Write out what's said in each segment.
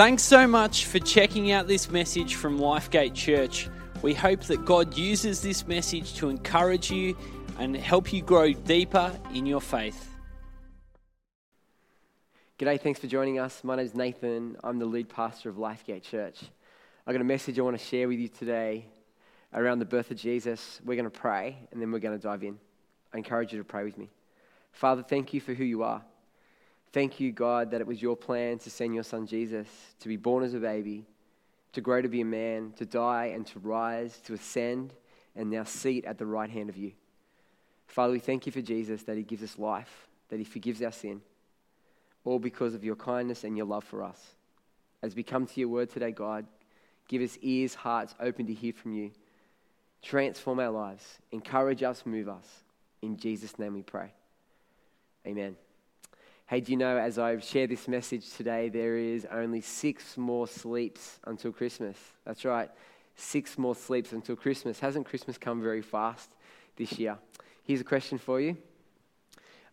Thanks so much for checking out this message from Lifegate Church. We hope that God uses this message to encourage you and help you grow deeper in your faith. G'day, thanks for joining us. My name is Nathan. I'm the lead pastor of Lifegate Church. I've got a message I want to share with you today around the birth of Jesus. We're going to pray and then we're going to dive in. I encourage you to pray with me. Father, thank you for who you are. Thank you, God, that it was your plan to send your son Jesus to be born as a baby, to grow to be a man, to die and to rise, to ascend, and now seat at the right hand of you. Father, we thank you for Jesus, that he gives us life, that he forgives our sin, all because of your kindness and your love for us. As we come to your word today, God, give us ears, hearts open to hear from you. Transform our lives, encourage us, move us. In Jesus' name we pray. Amen. Hey, do you know, as I share this message today, there is only six more sleeps until Christmas. That's right, six more sleeps until Christmas. Hasn't Christmas come very fast this year? Here's a question for you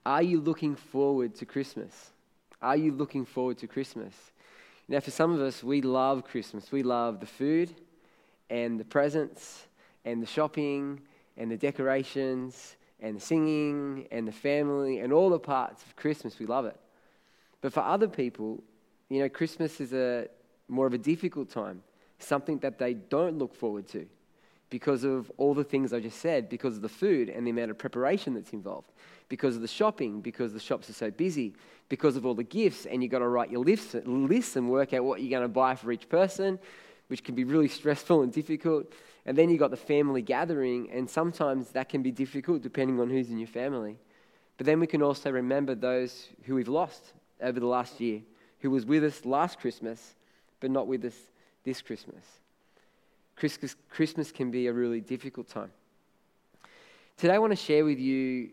Are you looking forward to Christmas? Are you looking forward to Christmas? Now, for some of us, we love Christmas. We love the food and the presents and the shopping and the decorations and the singing and the family and all the parts of Christmas. We love it. But for other people, you know, Christmas is a more of a difficult time, something that they don't look forward to because of all the things I just said, because of the food and the amount of preparation that's involved, because of the shopping, because the shops are so busy, because of all the gifts, and you've got to write your lists, list and work out what you're going to buy for each person, which can be really stressful and difficult. And then you've got the family gathering, and sometimes that can be difficult depending on who's in your family. But then we can also remember those who we've lost over the last year, who was with us last Christmas, but not with us this Christmas. Christmas, Christmas can be a really difficult time. Today, I want to share with you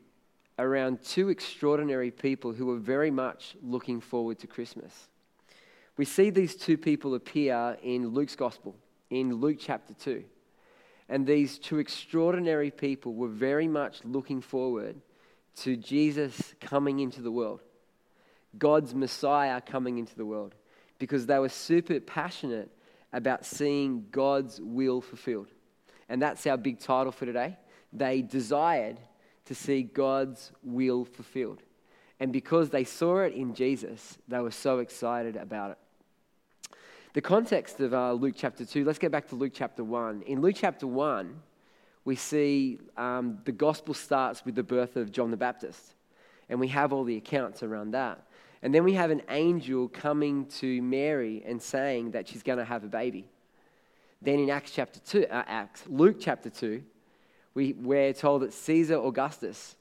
around two extraordinary people who are very much looking forward to Christmas. We see these two people appear in Luke's Gospel, in Luke chapter 2. And these two extraordinary people were very much looking forward to Jesus coming into the world, God's Messiah coming into the world, because they were super passionate about seeing God's will fulfilled. And that's our big title for today. They desired to see God's will fulfilled. And because they saw it in Jesus, they were so excited about it. The context of uh, Luke chapter 2, let's get back to Luke chapter 1. In Luke chapter 1, we see um, the gospel starts with the birth of John the Baptist. And we have all the accounts around that. And then we have an angel coming to Mary and saying that she's going to have a baby. Then in Acts chapter 2, uh, Acts, Luke chapter 2, we, we're told that Caesar Augustus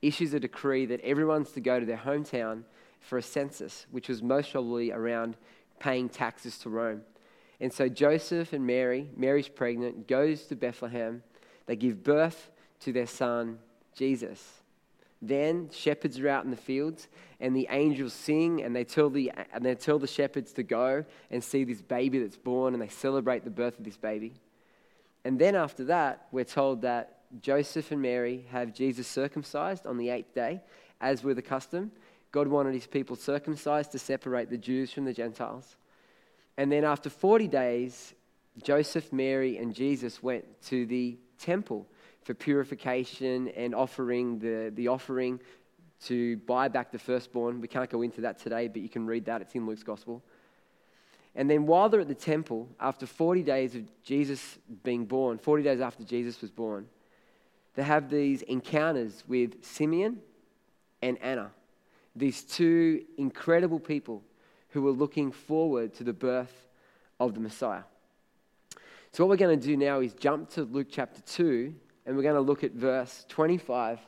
issues a decree that everyone's to go to their hometown for a census, which was most probably around paying taxes to Rome. And so Joseph and Mary, Mary's pregnant, goes to Bethlehem. They give birth to their son, Jesus. Then shepherds are out in the fields, and the angels sing, and they tell the, and they tell the shepherds to go and see this baby that's born, and they celebrate the birth of this baby. And then after that, we're told that Joseph and Mary have Jesus circumcised on the eighth day, as were the custom. God wanted his people circumcised to separate the Jews from the Gentiles. And then after 40 days, Joseph, Mary, and Jesus went to the temple for purification and offering the, the offering to buy back the firstborn. We can't go into that today, but you can read that. It's in Luke's gospel. And then while they're at the temple, after 40 days of Jesus being born, 40 days after Jesus was born, they have these encounters with Simeon and Anna these two incredible people who were looking forward to the birth of the Messiah. So, what we're going to do now is jump to Luke chapter 2, and we're going to look at verse 25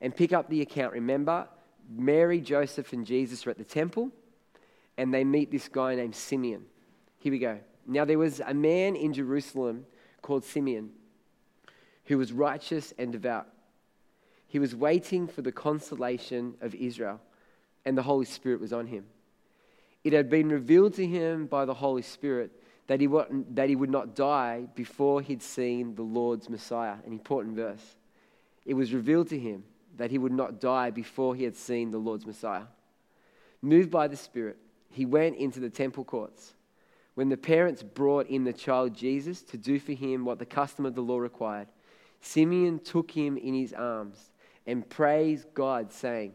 and pick up the account. Remember, Mary, Joseph, and Jesus are at the temple, and they meet this guy named Simeon. Here we go. Now, there was a man in Jerusalem called Simeon who was righteous and devout. He was waiting for the consolation of Israel and the Holy Spirit was on him. It had been revealed to him by the Holy Spirit that he, that he would not die before he'd seen the Lord's Messiah. An important verse. It was revealed to him that he would not die before he had seen the Lord's Messiah. Moved by the Spirit, he went into the temple courts. When the parents brought in the child Jesus to do for him what the custom of the law required, Simeon took him in his arms and praised God, saying,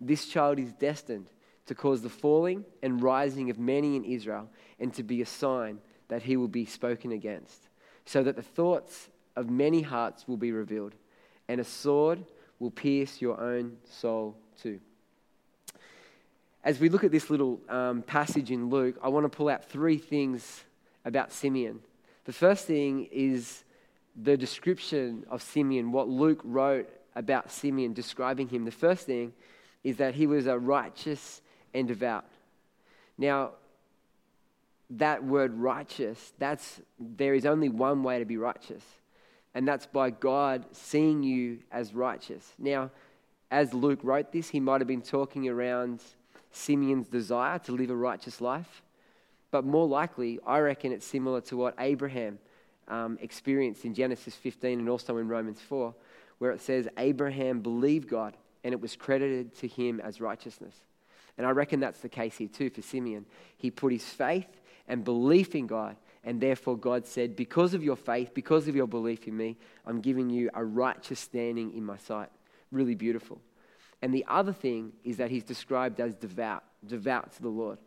This child is destined to cause the falling and rising of many in Israel, and to be a sign that he will be spoken against, so that the thoughts of many hearts will be revealed, and a sword will pierce your own soul too. As we look at this little um, passage in Luke, I want to pull out three things about Simeon. The first thing is the description of Simeon, what Luke wrote about Simeon, describing him. The first thing is that he was a righteous and devout. Now, that word righteous, that's, there is only one way to be righteous, and that's by God seeing you as righteous. Now, as Luke wrote this, he might have been talking around Simeon's desire to live a righteous life, but more likely, I reckon it's similar to what Abraham um, experienced in Genesis 15 and also in Romans 4, where it says, Abraham believed God and it was credited to him as righteousness. And I reckon that's the case here too for Simeon. He put his faith and belief in God, and therefore God said, Because of your faith, because of your belief in me, I'm giving you a righteous standing in my sight. Really beautiful. And the other thing is that he's described as devout, devout to the Lord.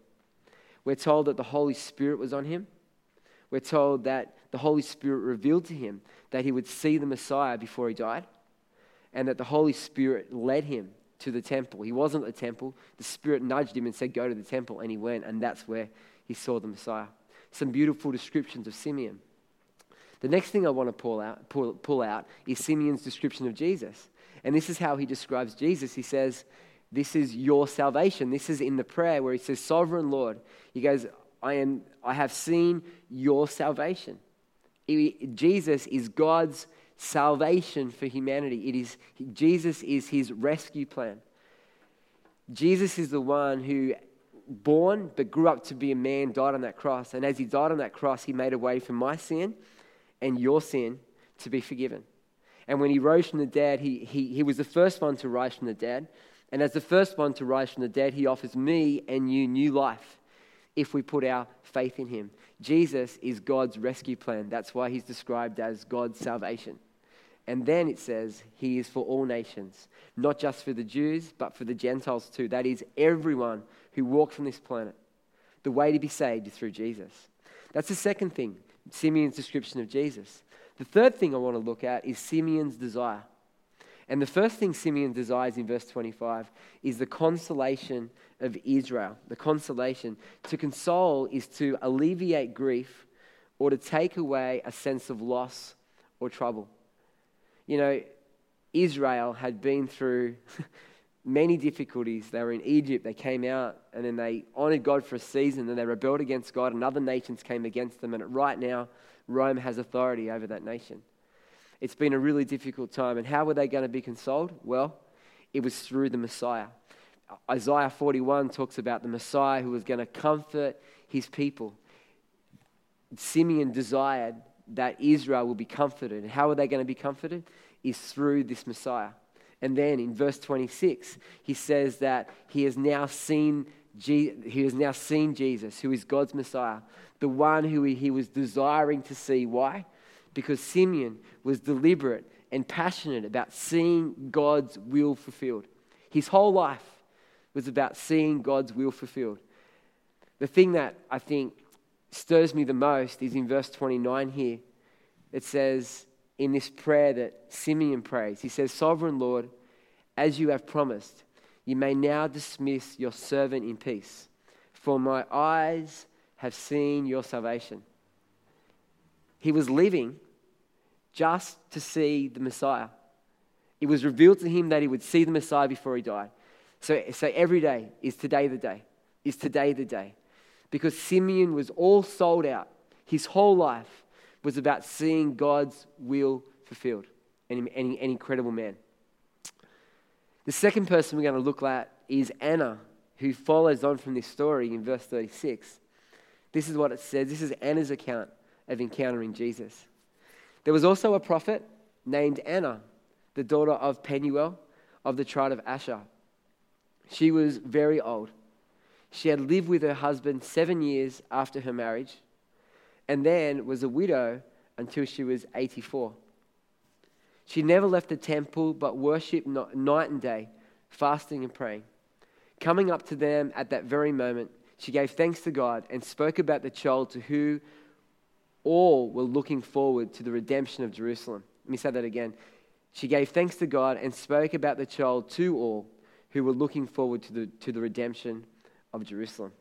We're told that the Holy Spirit was on him. We're told that the Holy Spirit revealed to him that he would see the Messiah before he died, and that the Holy Spirit led him to the temple. He wasn't at the temple. The Spirit nudged him and said, Go to the temple. And he went, and that's where he saw the Messiah. Some beautiful descriptions of Simeon. The next thing I want to pull out, pull, pull out is Simeon's description of Jesus. And this is how he describes Jesus. He says, This is your salvation. This is in the prayer where he says, Sovereign Lord. He goes, I, am, I have seen your salvation. Jesus is God's salvation for humanity. It is, Jesus is his rescue plan. Jesus is the one who, born but grew up to be a man, died on that cross. And as he died on that cross, he made a way for my sin and your sin to be forgiven. And when he rose from the dead, he, he, he was the first one to rise from the dead. And as the first one to rise from the dead, he offers me and you new life if we put our faith in him. Jesus is God's rescue plan. That's why he's described as God's salvation. And then it says he is for all nations, not just for the Jews, but for the Gentiles too. That is everyone who walks on this planet. The way to be saved is through Jesus. That's the second thing, Simeon's description of Jesus. The third thing I want to look at is Simeon's desire. And the first thing Simeon desires in verse 25 is the consolation of Israel. The consolation. To console is to alleviate grief or to take away a sense of loss or trouble. You know, Israel had been through many difficulties. They were in Egypt, they came out, and then they honored God for a season, and they rebelled against God, and other nations came against them. And right now, Rome has authority over that nation. It's been a really difficult time. And how were they going to be consoled? Well, it was through the Messiah. Isaiah 41 talks about the Messiah who was going to comfort his people. Simeon desired that Israel will be comforted. And how are they going to be comforted? Is through this Messiah. And then in verse 26, he says that he has now seen, Je- he has now seen Jesus, who is God's Messiah, the one who he was desiring to see. Why? Because Simeon was deliberate and passionate about seeing God's will fulfilled. His whole life was about seeing God's will fulfilled. The thing that I think stirs me the most is in verse 29 here. It says, in this prayer that Simeon prays, he says, Sovereign Lord, as you have promised, you may now dismiss your servant in peace, for my eyes have seen your salvation. He was living just to see the Messiah. It was revealed to him that he would see the Messiah before he died. So, so every day is today the day. Is today the day? Because Simeon was all sold out His whole life was about seeing God's will fulfilled. An, an, an incredible man. The second person we're going to look at is Anna, who follows on from this story in verse 36. This is what it says. This is Anna's account of encountering Jesus. There was also a prophet named Anna, the daughter of Penuel of the tribe of Asher. She was very old. She had lived with her husband seven years after her marriage and then was a widow until she was 84. She never left the temple but worshipped night and day, fasting and praying. Coming up to them at that very moment, she gave thanks to God and spoke about the child to who all were looking forward to the redemption of Jerusalem. Let me say that again. She gave thanks to God and spoke about the child to all who were looking forward to the, to the redemption of Jerusalem.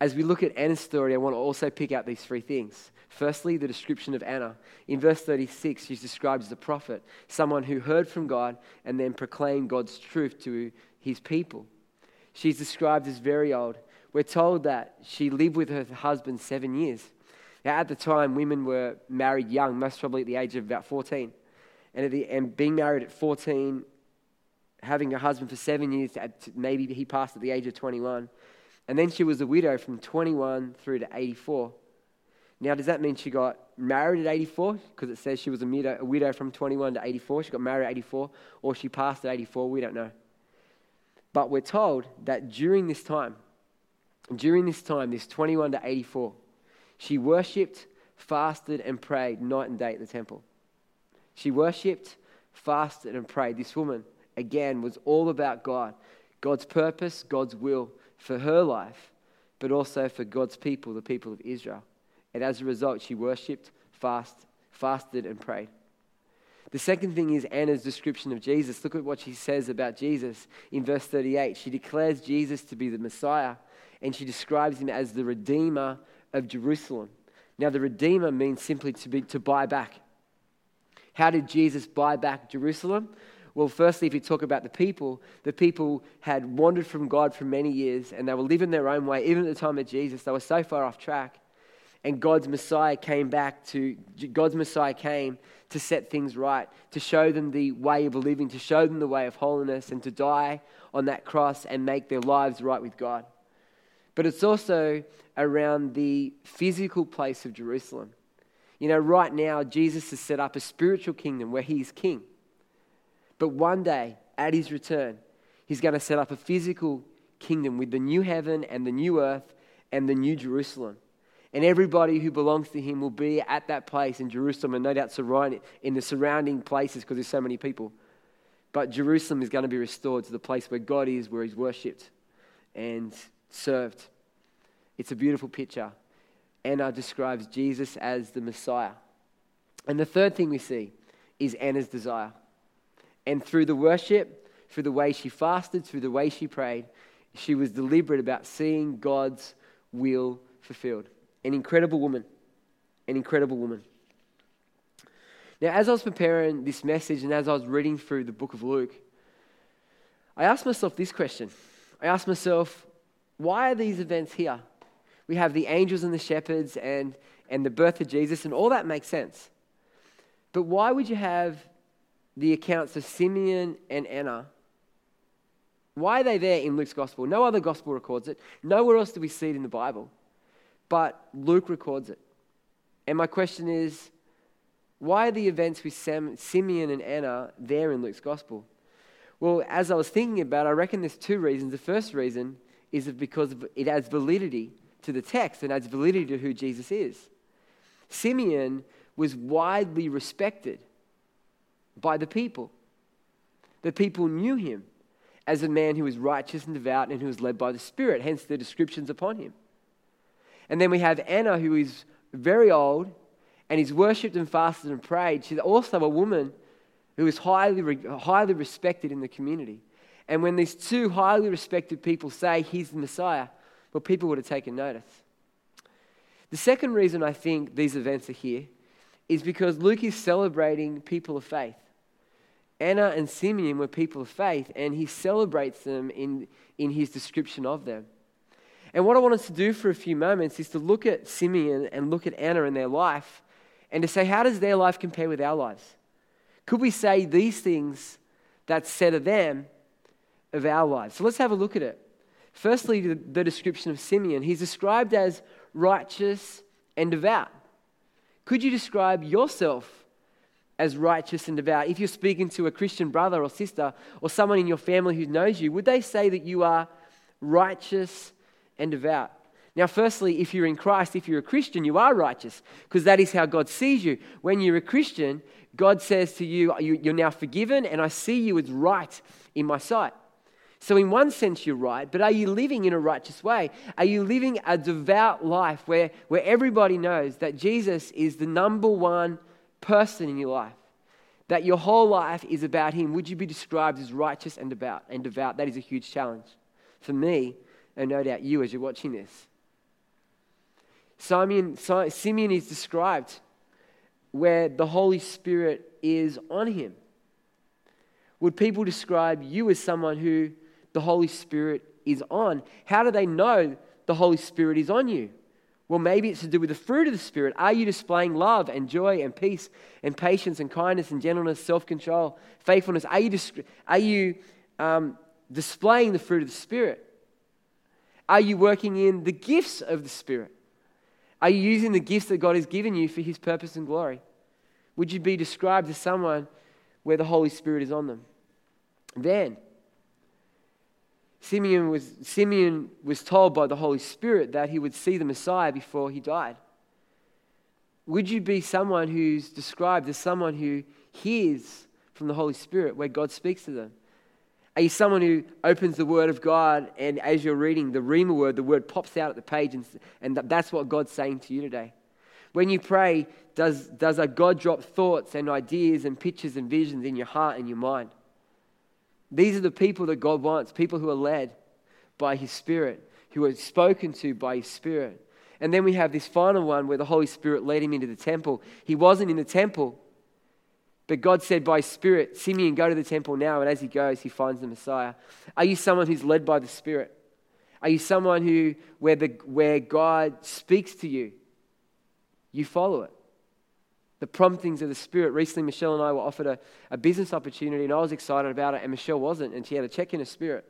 As we look at Anna's story, I want to also pick out these three things. Firstly, the description of Anna. In verse 36, she's described as a prophet, someone who heard from God and then proclaimed God's truth to his people. She's described as very old. We're told that she lived with her husband seven years. Now, at the time, women were married young, most probably at the age of about 14. And, the, and being married at 14, having a husband for seven years, maybe he passed at the age of 21. And then she was a widow from 21 through to 84. Now, does that mean she got married at 84? Because it says she was a widow, a widow from 21 to 84. She got married at 84, or she passed at 84. We don't know. But we're told that during this time, during this time, this 21 to 84, she worshipped, fasted, and prayed night and day at the temple. She worshipped, fasted, and prayed. This woman, again, was all about God, God's purpose, God's will for her life, but also for God's people, the people of Israel. And as a result, she worshipped, fast, fasted, and prayed. The second thing is Anna's description of Jesus. Look at what she says about Jesus in verse 38. She declares Jesus to be the Messiah, and she describes him as the Redeemer of Jerusalem. Now, the Redeemer means simply to, be, to buy back. How did Jesus buy back Jerusalem? Well, firstly, if you talk about the people, the people had wandered from God for many years and they were living their own way. Even at the time of Jesus, they were so far off track. And God's Messiah came back to, God's Messiah came to set things right, to show them the way of living, to show them the way of holiness, and to die on that cross and make their lives right with God. But it's also around the physical place of Jerusalem. You know, right now, Jesus has set up a spiritual kingdom where he is king. But one day, at his return, he's going to set up a physical kingdom with the new heaven and the new earth and the new Jerusalem. And everybody who belongs to him will be at that place in Jerusalem and no doubt surrounding, in the surrounding places because there's so many people. But Jerusalem is going to be restored to the place where God is, where he's worshipped and served. It's a beautiful picture. Anna describes Jesus as the Messiah. And the third thing we see is Anna's desire. And through the worship, through the way she fasted, through the way she prayed, she was deliberate about seeing God's will fulfilled. An incredible woman. An incredible woman. Now, as I was preparing this message and as I was reading through the book of Luke, I asked myself this question. I asked myself, why are these events here? we have the angels and the shepherds and, and the birth of Jesus, and all that makes sense. But why would you have the accounts of Simeon and Anna? Why are they there in Luke's gospel? No other gospel records it. Nowhere else do we see it in the Bible. But Luke records it. And my question is why are the events with Sam, Simeon and Anna there in Luke's gospel? Well, as I was thinking about it, I reckon there's two reasons. The first reason is because it adds validity to the text and adds validity to who Jesus is. Simeon was widely respected by the people. The people knew him as a man who was righteous and devout and who was led by the Spirit, hence the descriptions upon him. And then we have Anna, who is very old and he's worshipped and fasted and prayed. She's also a woman who is highly, highly respected in the community. And when these two highly respected people say he's the Messiah, well, people would have taken notice. The second reason I think these events are here is because Luke is celebrating people of faith. Anna and Simeon were people of faith, and he celebrates them in, in his description of them. And what I want us to do for a few moments is to look at Simeon and look at Anna and their life and to say, how does their life compare with our lives? Could we say these things that said of them of our lives? So let's have a look at it. Firstly, the, the description of Simeon. He's described as righteous and devout. Could you describe yourself as righteous and devout? If you're speaking to a Christian brother or sister or someone in your family who knows you, would they say that you are righteous and devout? Now, firstly, if you're in Christ, if you're a Christian, you are righteous because that is how God sees you. When you're a Christian, God says to you, You're now forgiven, and I see you as right in my sight. So, in one sense, you're right, but are you living in a righteous way? Are you living a devout life where, where everybody knows that Jesus is the number one person in your life? That your whole life is about Him? Would you be described as righteous and devout? And devout, that is a huge challenge for me, and no doubt you as you're watching this. Simeon, Simeon is described where the Holy Spirit is on him. Would people describe you as someone who the Holy Spirit is on. How do they know the Holy Spirit is on you? Well, maybe it's to do with the fruit of the Spirit. Are you displaying love and joy and peace and patience and kindness and gentleness, self control, faithfulness? Are you, dis- are you um, displaying the fruit of the Spirit? Are you working in the gifts of the Spirit? Are you using the gifts that God has given you for His purpose and glory? Would you be described as someone where the Holy Spirit is on them? Then, Simeon was, Simeon was told by the Holy Spirit that he would see the Messiah before he died. Would you be someone who's described as someone who hears from the Holy Spirit where God speaks to them? Are you someone who opens the Word of God and as you're reading the Rhema word, the word pops out at the page and, and that's what God's saying to you today? When you pray, does, does a God drop thoughts and ideas and pictures and visions in your heart and your mind? These are the people that God wants people who are led by His Spirit, who are spoken to by His Spirit. And then we have this final one where the Holy Spirit led him into the temple. He wasn't in the temple, but God said by Spirit, Simeon, go to the temple now. And as he goes, he finds the Messiah. Are you someone who's led by the Spirit? Are you someone who, where, the, where God speaks to you, you follow it? The promptings of the Spirit. Recently, Michelle and I were offered a, a business opportunity, and I was excited about it, and Michelle wasn't, and she had a check in her spirit.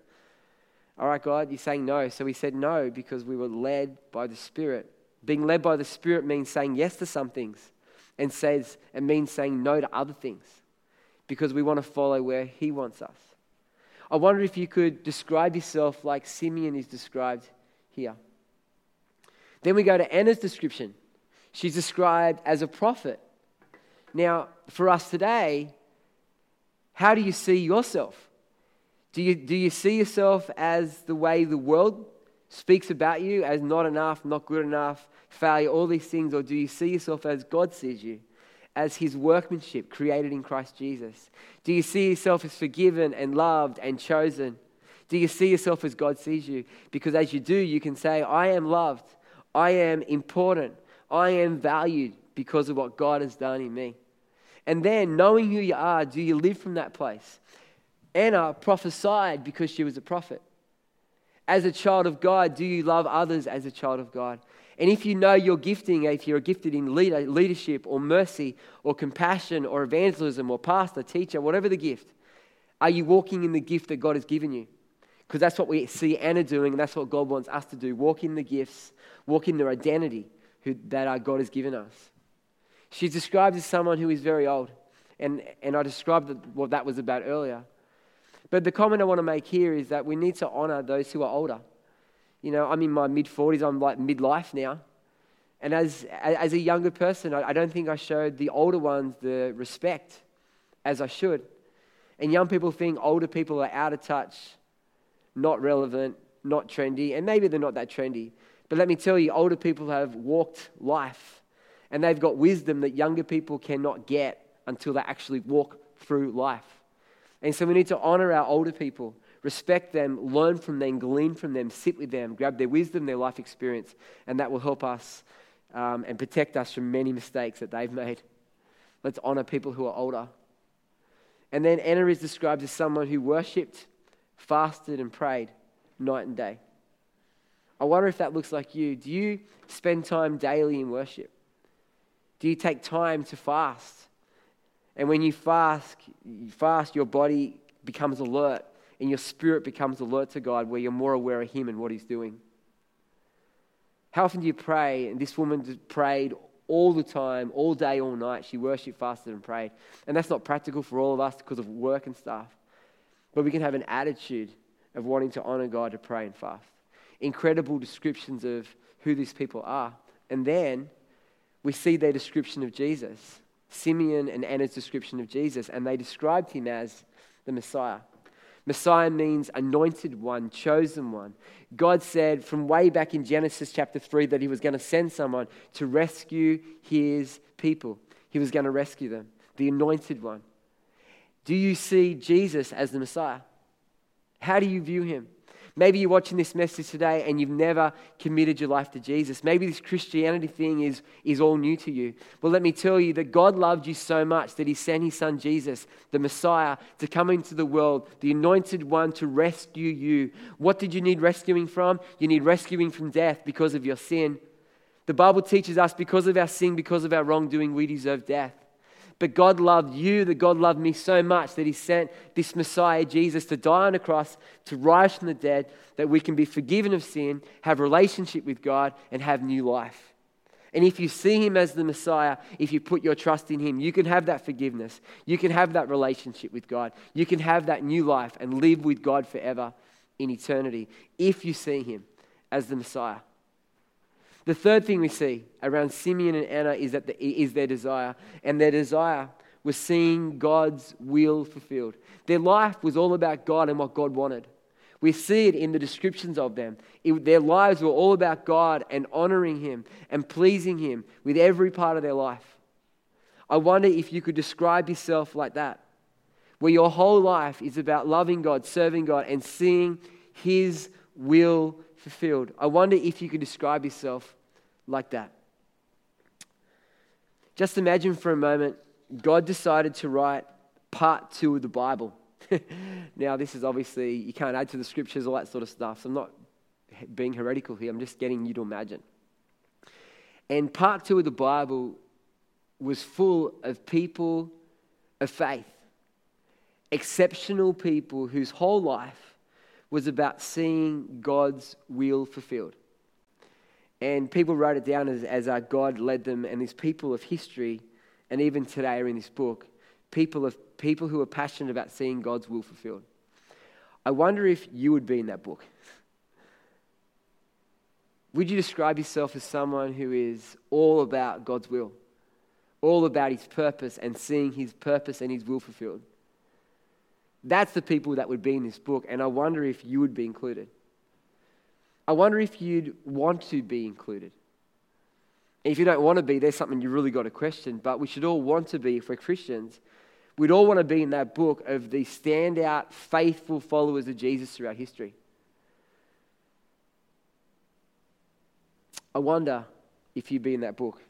All right, God, you're saying no. So we said no because we were led by the Spirit. Being led by the Spirit means saying yes to some things, and says it means saying no to other things because we want to follow where He wants us. I wonder if you could describe yourself like Simeon is described here. Then we go to Anna's description. She's described as a prophet. Now, for us today, how do you see yourself? Do you, do you see yourself as the way the world speaks about you, as not enough, not good enough, failure, all these things? Or do you see yourself as God sees you, as his workmanship created in Christ Jesus? Do you see yourself as forgiven and loved and chosen? Do you see yourself as God sees you? Because as you do, you can say, I am loved, I am important, I am valued because of what God has done in me. And then, knowing who you are, do you live from that place? Anna prophesied because she was a prophet. As a child of God, do you love others as a child of God? And if you know your gifting, if you're gifted in leader, leadership or mercy or compassion or evangelism or pastor, teacher, whatever the gift, are you walking in the gift that God has given you? Because that's what we see Anna doing, and that's what God wants us to do walk in the gifts, walk in the identity that our God has given us. She's described as someone who is very old. And, and I described what that was about earlier. But the comment I want to make here is that we need to honor those who are older. You know, I'm in my mid 40s, I'm like midlife now. And as, as a younger person, I, I don't think I showed the older ones the respect as I should. And young people think older people are out of touch, not relevant, not trendy, and maybe they're not that trendy. But let me tell you, older people have walked life and they've got wisdom that younger people cannot get until they actually walk through life. And so we need to honor our older people, respect them, learn from them, glean from them, sit with them, grab their wisdom, their life experience, and that will help us um, and protect us from many mistakes that they've made. Let's honor people who are older. And then Anna is described as someone who worshipped, fasted, and prayed night and day. I wonder if that looks like you. Do you spend time daily in worship? Do you take time to fast? And when you fast, you fast, your body becomes alert and your spirit becomes alert to God, where you're more aware of Him and what He's doing. How often do you pray? And this woman prayed all the time, all day, all night. She worshiped, fasted, and prayed. And that's not practical for all of us because of work and stuff. But we can have an attitude of wanting to honor God to pray and fast. Incredible descriptions of who these people are. And then we see their description of Jesus Simeon and Anna's description of Jesus, and they described him as the Messiah. Messiah means anointed one, chosen one. God said from way back in Genesis chapter 3 that he was going to send someone to rescue his people. He was going to rescue them, the anointed one. Do you see Jesus as the Messiah? How do you view him? Maybe you're watching this message today and you've never committed your life to Jesus. Maybe this Christianity thing is, is all new to you. Well, let me tell you that God loved you so much that He sent His Son Jesus, the Messiah, to come into the world, the anointed one to rescue you. What did you need rescuing from? You need rescuing from death because of your sin. The Bible teaches us because of our sin, because of our wrongdoing, we deserve death. But God loved you, that God loved me so much that He sent this Messiah, Jesus, to die on a cross, to rise from the dead, that we can be forgiven of sin, have relationship with God, and have new life. And if you see Him as the Messiah, if you put your trust in Him, you can have that forgiveness. You can have that relationship with God. You can have that new life and live with God forever in eternity if you see Him as the Messiah. The third thing we see around Simeon and Anna is, that the, is their desire. And their desire was seeing God's will fulfilled. Their life was all about God and what God wanted. We see it in the descriptions of them. It, their lives were all about God and honoring Him and pleasing Him with every part of their life. I wonder if you could describe yourself like that, where your whole life is about loving God, serving God, and seeing His will fulfilled. I wonder if you could describe yourself like that. Just imagine for a moment God decided to write part two of the Bible. now, this is obviously, you can't add to the scriptures, all that sort of stuff. So I'm not being heretical here, I'm just getting you to imagine. And part two of the Bible was full of people of faith, exceptional people whose whole life was about seeing God's will fulfilled. And people wrote it down as, as uh, God led them, and these people of history, and even today are in this book, people, of, people who are passionate about seeing God's will fulfilled. I wonder if you would be in that book. Would you describe yourself as someone who is all about God's will, all about his purpose and seeing his purpose and his will fulfilled? That's the people that would be in this book, and I wonder if you would be included. I wonder if you'd want to be included. if you don't want to be, there's something you really got to question, but we should all want to be if we're Christians. We'd all want to be in that book of the standout, faithful followers of Jesus throughout history. I wonder if you'd be in that book.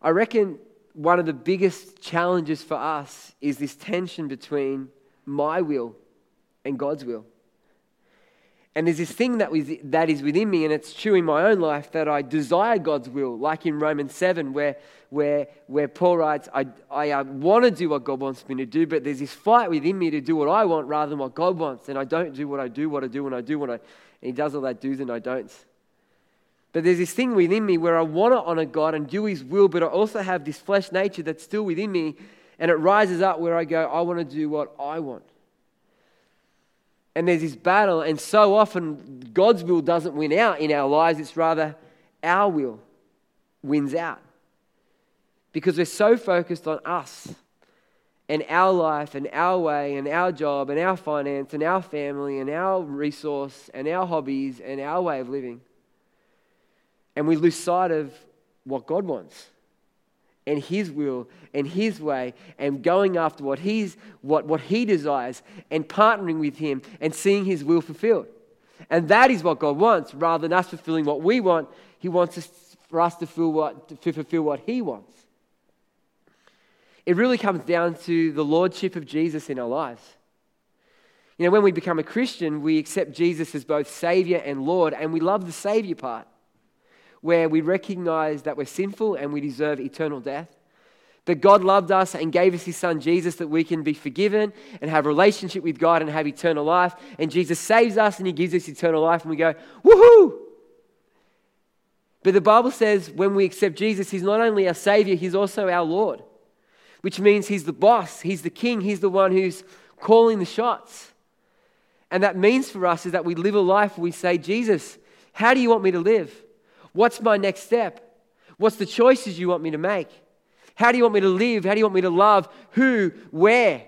I reckon one of the biggest challenges for us is this tension between my will and God's will. And there's this thing that, was, that is within me, and it's true in my own life, that I desire God's will, like in Romans 7, where, where, where Paul writes, I, I uh, want to do what God wants me to do, but there's this fight within me to do what I want rather than what God wants. And I don't do what I do, what I do, when I do what I. And he does all that do's and I don'ts. But there's this thing within me where I want to honor God and do His will, but I also have this flesh nature that's still within me, and it rises up where I go, I want to do what I want. And there's this battle, and so often God's will doesn't win out in our lives, it's rather our will wins out. Because we're so focused on us and our life and our way and our job and our finance and our family and our resource and our hobbies and our way of living and we lose sight of what God wants and his will and his way and going after what he's what, what he desires and partnering with him and seeing his will fulfilled. And that is what god wants. Rather than us fulfilling what we want he wants us for us to, feel what, to fulfill what he wants. It really comes down to the lordship of jesus in our lives. You know, when we become a Christian, we accept Jesus as both Savior and Lord, and we love the Savior part, where we recognize that we're sinful and we deserve eternal death. But God loved us and gave us His Son Jesus that we can be forgiven and have relationship with God and have eternal life. And Jesus saves us and He gives us eternal life, and we go, woohoo! But the Bible says when we accept Jesus, He's not only our Savior, He's also our Lord, which means He's the boss, He's the King, He's the one who's calling the shots. And that means for us is that we live a life where we say, Jesus, how do you want me to live? What's my next step? What's the choices you want me to make? How do you want me to live? How do you want me to love? Who? Where?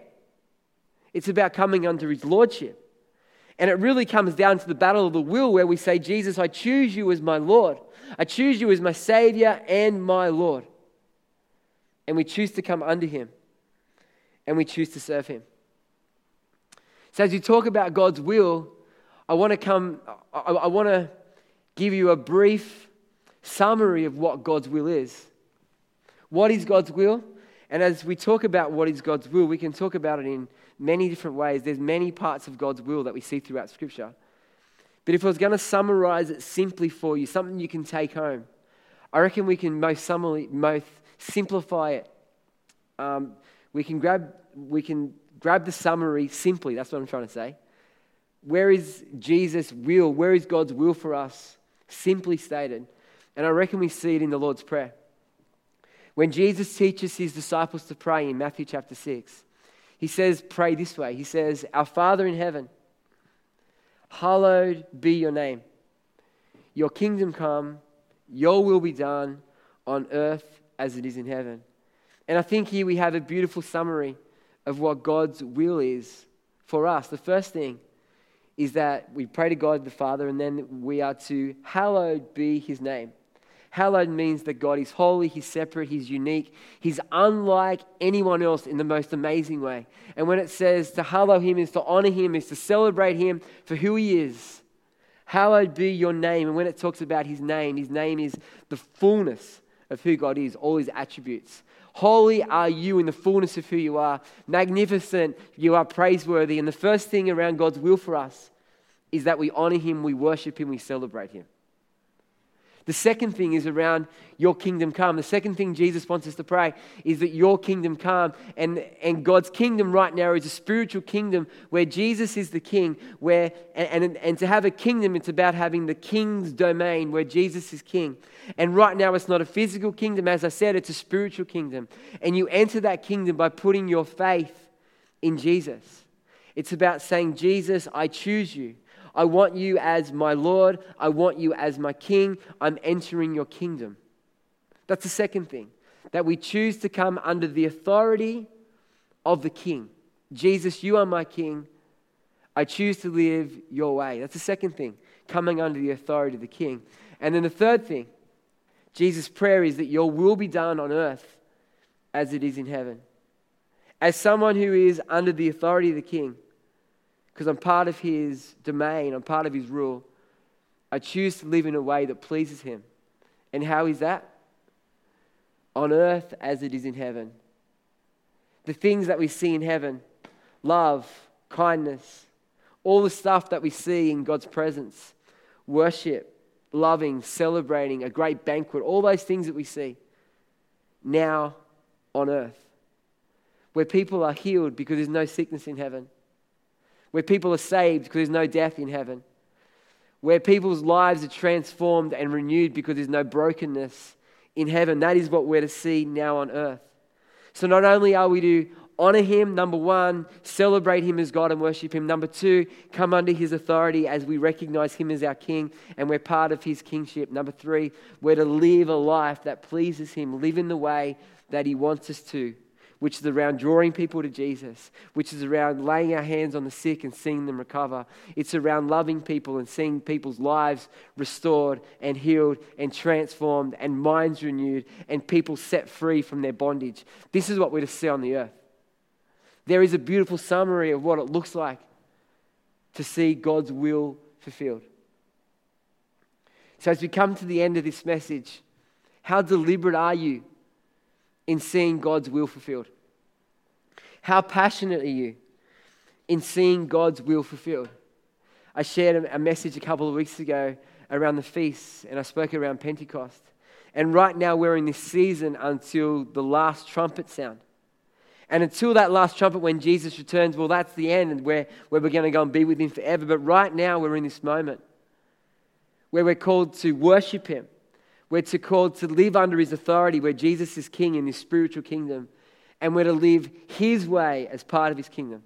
It's about coming under his lordship. And it really comes down to the battle of the will where we say, Jesus, I choose you as my Lord. I choose you as my Savior and my Lord. And we choose to come under him. And we choose to serve him. So, as we talk about God's will, I want to come, I, I want to give you a brief summary of what God's will is. What is God's will? And as we talk about what is God's will, we can talk about it in many different ways. There's many parts of God's will that we see throughout Scripture. But if I was going to summarize it simply for you, something you can take home, I reckon we can most, summary, most simplify it. Um, we can grab, we can grab the summary simply. That's what I'm trying to say. Where is Jesus' will? Where is God's will for us? Simply stated. And I reckon we see it in the Lord's Prayer. When Jesus teaches his disciples to pray in Matthew chapter 6, he says, Pray this way. He says, Our Father in heaven, hallowed be your name. Your kingdom come, your will be done on earth as it is in heaven. And I think here we have a beautiful summary of what God's will is for us. The first thing is that we pray to God the Father, and then we are to hallowed be his name. Hallowed means that God is holy, He's separate, He's unique, He's unlike anyone else in the most amazing way. And when it says to hallow Him is to honor Him, is to celebrate Him for who He is. Hallowed be your name. And when it talks about His name, His name is the fullness of who God is, all His attributes. Holy are you in the fullness of who you are. Magnificent, you are praiseworthy. And the first thing around God's will for us is that we honor Him, we worship Him, we celebrate Him. The second thing is around your kingdom come. The second thing Jesus wants us to pray is that your kingdom come. And, and God's kingdom right now is a spiritual kingdom where Jesus is the king. Where, and, and, and to have a kingdom, it's about having the king's domain where Jesus is king. And right now, it's not a physical kingdom. As I said, it's a spiritual kingdom. And you enter that kingdom by putting your faith in Jesus. It's about saying, Jesus, I choose you. I want you as my Lord. I want you as my King. I'm entering your kingdom. That's the second thing, that we choose to come under the authority of the King. Jesus, you are my King. I choose to live your way. That's the second thing, coming under the authority of the King. And then the third thing, Jesus' prayer is that your will be done on earth as it is in heaven. As someone who is under the authority of the King, because I'm part of his domain, I'm part of his rule. I choose to live in a way that pleases him. And how is that? On earth as it is in heaven. The things that we see in heaven love, kindness, all the stuff that we see in God's presence, worship, loving, celebrating, a great banquet, all those things that we see now on earth, where people are healed because there's no sickness in heaven where people are saved because there's no death in heaven, where people's lives are transformed and renewed because there's no brokenness in heaven. That is what we're to see now on earth. So not only are we to honor him, number one, celebrate him as God and worship him. Number two, come under his authority as we recognize him as our king and we're part of his kingship. Number three, we're to live a life that pleases him, live in the way that he wants us to which is around drawing people to Jesus, which is around laying our hands on the sick and seeing them recover. It's around loving people and seeing people's lives restored and healed and transformed and minds renewed and people set free from their bondage. This is what we're to see on the earth. There is a beautiful summary of what it looks like to see God's will fulfilled. So, as we come to the end of this message, how deliberate are you in seeing God's will fulfilled? How passionate are you in seeing God's will fulfilled. I shared a message a couple of weeks ago around the feasts, and I spoke around Pentecost. And right now, we're in this season until the last trumpet sound. And until that last trumpet, when Jesus returns, well, that's the end, and where, where we're going to go and be with Him forever. But right now, we're in this moment where we're called to worship Him. We're to called to live under His authority, where Jesus is King in his spiritual kingdom, and we're to live His way as part of His kingdom.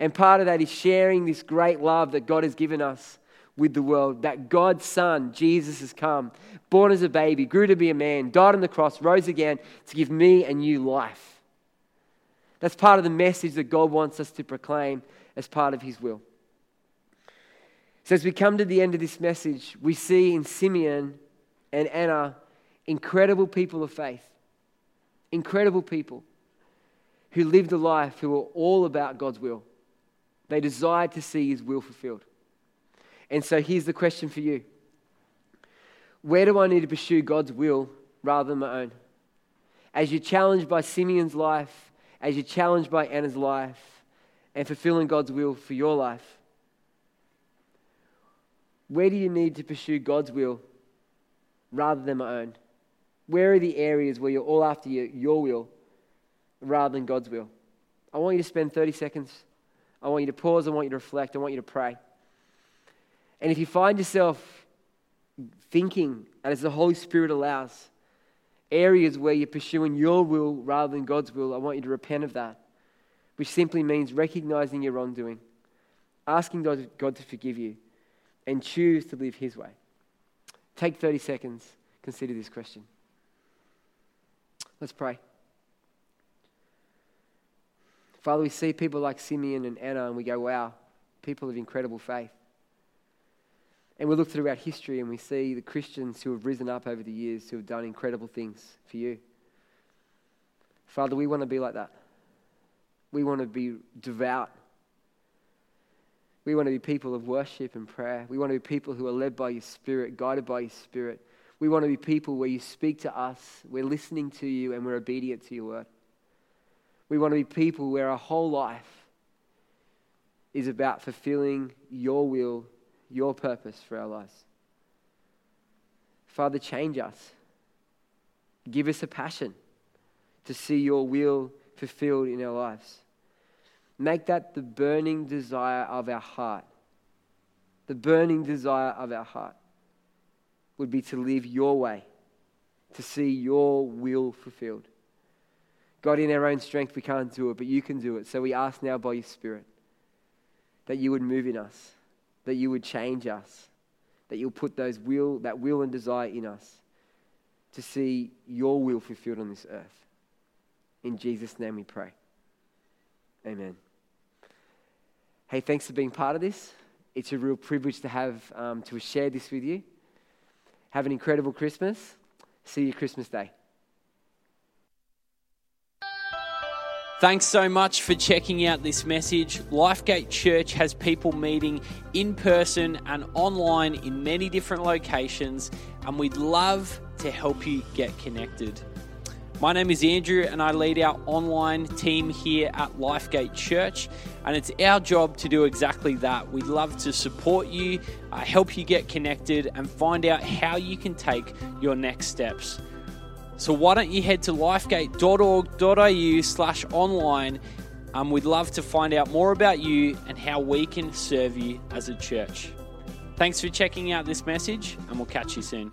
And part of that is sharing this great love that God has given us with the world. That God's Son, Jesus, has come, born as a baby, grew to be a man, died on the cross, rose again to give me and you life. That's part of the message that God wants us to proclaim as part of His will. So, as we come to the end of this message, we see in Simeon and Anna incredible people of faith, incredible people who lived a life who were all about God's will. They desired to see His will fulfilled. And so, here's the question for you Where do I need to pursue God's will rather than my own? As you're challenged by Simeon's life, as you're challenged by Anna's life and fulfilling God's will for your life? Where do you need to pursue God's will rather than my own? Where are the areas where you're all after your will rather than God's will? I want you to spend 30 seconds. I want you to pause. I want you to reflect. I want you to pray. And if you find yourself thinking, and as the Holy Spirit allows, areas where you're pursuing your will rather than God's will, I want you to repent of that, which simply means recognizing your wrongdoing, asking God, God to forgive you, and choose to live His way. Take 30 seconds, consider this question. Let's pray. Father, we see people like Simeon and Anna, and we go, wow, people of incredible faith. And we look throughout history and we see the Christians who have risen up over the years who have done incredible things for you. Father, we want to be like that. We want to be devout. We want to be people of worship and prayer. We want to be people who are led by your Spirit, guided by your Spirit. We want to be people where you speak to us, we're listening to you, and we're obedient to your word. We want to be people where our whole life is about fulfilling your will your purpose for our lives. Father, change us. Give us a passion to see your will fulfilled in our lives. Make that the burning desire of our heart. The burning desire of our heart would be to live your way, to see your will fulfilled. God, in our own strength, we can't do it, but you can do it. So we ask now by your Spirit that you would move in us that you would change us, that you'll put those will, that will and desire in us to see your will fulfilled on this earth. In Jesus' name we pray. Amen. Hey, thanks for being part of this. It's a real privilege to have um, to share this with you. Have an incredible Christmas. See you Christmas Day. Thanks so much for checking out this message. Lifegate Church has people meeting in person and online in many different locations, and we'd love to help you get connected. My name is Andrew, and I lead our online team here at Lifegate Church, and it's our job to do exactly that. We'd love to support you, uh, help you get connected, and find out how you can take your next steps. So why don't you head to lifegate.org.au slash online. Um, we'd love to find out more about you and how we can serve you as a church. Thanks for checking out this message, and we'll catch you soon.